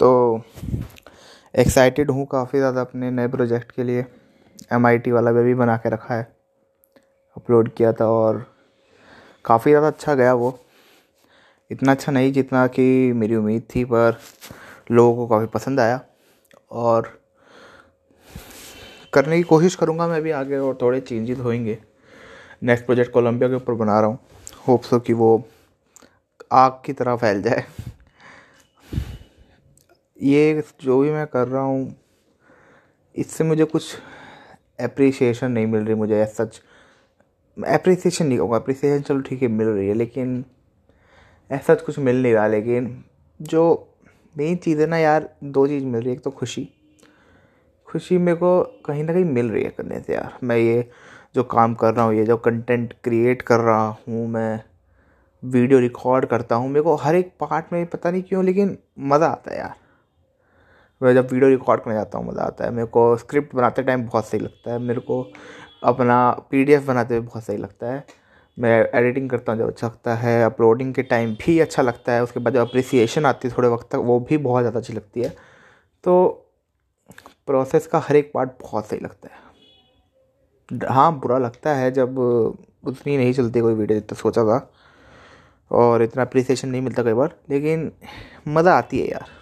तो एक्साइटेड हूँ काफ़ी ज़्यादा अपने नए प्रोजेक्ट के लिए। एमआईटी वाला वे भी बना के रखा है। अपलोड किया था और काफ़ी ज़्यादा अच्छा गया वो। इतना अच्छा नहीं जितना कि मेरी उम्मीद थी, पर लोगों को काफ़ी पसंद आया। और करने की कोशिश करूँगा मैं भी आगे और थोड़े चेंजेस होंगे। नेक्स्ट प्रोजेक्ट कोलंबिया के ऊपर बना रहा हूँ। होप सो कि वो आग की तरह फैल जाए। ये जो भी मैं कर रहा हूँ, इससे मुझे कुछ अप्रिसिएशन नहीं मिल रही मुझे सच। अप्रिसिएशन नहीं कहूँगा अप्रिसिएशन चलो ठीक है, मिल रही है, लेकिन ऐसा कुछ मिल नहीं रहा, लेकिन जो मेन चीज़ है ना यार, दो चीज़ मिल रही है, एक तो खुशी। खुशी मेरे को कहीं ना कहीं मिल रही है करने से यार। मैं ये जो काम कर रहा हूँ, ये जो कंटेंट क्रिएट कर रहा हूँ, मैं वीडियो रिकॉर्ड करता हूँ, मेरे को हर एक पार्ट में पता नहीं क्यों, लेकिन मज़ा आता है यार। मैं जब वीडियो रिकॉर्ड करने जाता हूँ, मज़ा आता है। मेरे को स्क्रिप्ट बनाते टाइम बहुत सही लगता है। मेरे को अपना पीडीएफ बनाते हुए बहुत सही लगता है। मैं एडिटिंग करता हूँ जब अच्छा लगता है। अपलोडिंग के टाइम भी अच्छा लगता है। उसके बाद जब अप्रिसिएशन आती है थोड़े वक्त तक, वो भी बहुत ज़्यादा अच्छी लगती है। तो प्रोसेस का हर एक पार्ट बहुत सही लगता है। हाँ बुरा लगता है जब उतनी नहीं चलती कोई वीडियो जितना सोचा था। और इतना अप्रिसिएशन नहीं मिलता कई बार। लेकिन मज़ा आती है यार।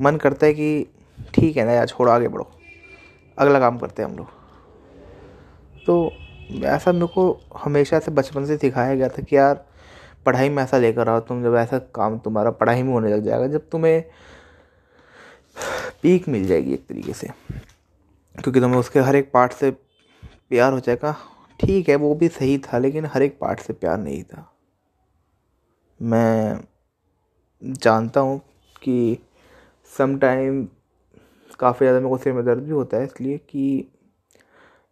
मन करता है कि ठीक है ना यार, छोड़ो, आगे बढ़ो। अगला काम करते हैं हम लोग। तो ऐसा मेरे को हमेशा से बचपन से सिखाया गया था कि यार, पढ़ाई में ऐसा लेकर आओ, तुम जब ऐसा काम, तुम्हारा पढ़ाई में होने लग जाएगा, जब तुम्हें पीक मिल जाएगी एक तरीके से। क्योंकि तुम्हें उसके हर एक पार्ट से प्यार हो जाएगा। ठीक है, वो भी सही था, लेकिन हर एक पार्ट से प्यार नहीं था। मैं जानता हूँ कि सम टाइम काफ़ी ज़्यादा मेरे को सिर में दर्द भी होता है, इसलिए कि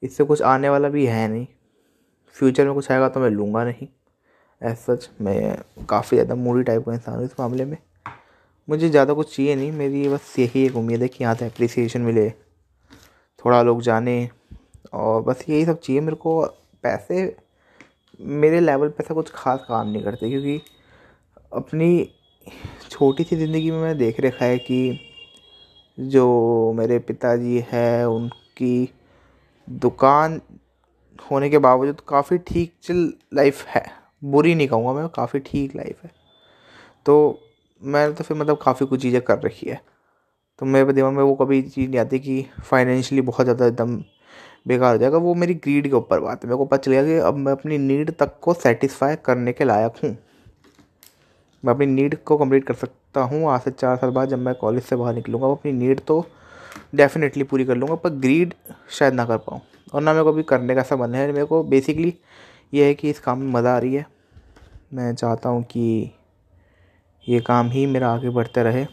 इससे कुछ आने वाला भी है नहीं। फ्यूचर में कुछ आएगा तो मैं लूँगा नहीं। एज सच मैं काफ़ी ज़्यादा मूडी टाइप का इंसान हूँ इस मामले में। मुझे ज़्यादा कुछ चाहिए नहीं, मेरी बस यही एक उम्मीद है कि यहाँ से अप्रिसिएशन मिले, थोड़ा लोग जाने, और बस यही सब चाहिए मेरे को। पैसे, मेरे लेवल पे ऐसा कुछ खास काम नहीं करते, क्योंकि अपनी छोटी सी ज़िंदगी में मैंने देख रखा है कि जो मेरे पिताजी है, उनकी दुकान होने के बावजूद काफ़ी ठीक चिल लाइफ है। बुरी नहीं कहूँगा मैं, काफ़ी ठीक लाइफ है। तो मैंने तो फिर मतलब काफ़ी कुछ चीज़ें कर रखी है। तो मेरे दिमाग में वो कभी चीज़ नहीं आती कि फाइनेंशियली बहुत ज़्यादा एकदम बेकार हो जाएगा। वो मेरी ग्रीड के ऊपर बात है। मेरे को पता चल गया कि अब मैं अपनी नीड तक को सेटिस्फाई करने के लायक हूँ। मैं अपनी नीड को कंप्लीट कर सकता हूँ। आज से चार साल बाद जब मैं कॉलेज से बाहर निकलूँगा अपनी नीड तो डेफिनेटली पूरी कर लूँगा, पर ग्रीड शायद ना कर पाऊँ। और ना मेरे को अभी करने का ऐसा मन है, मेरे को बेसिकली ये है कि इस काम में मज़ा आ रही है। मैं चाहता हूँ कि ये काम ही मेरा आगे बढ़ते रहे।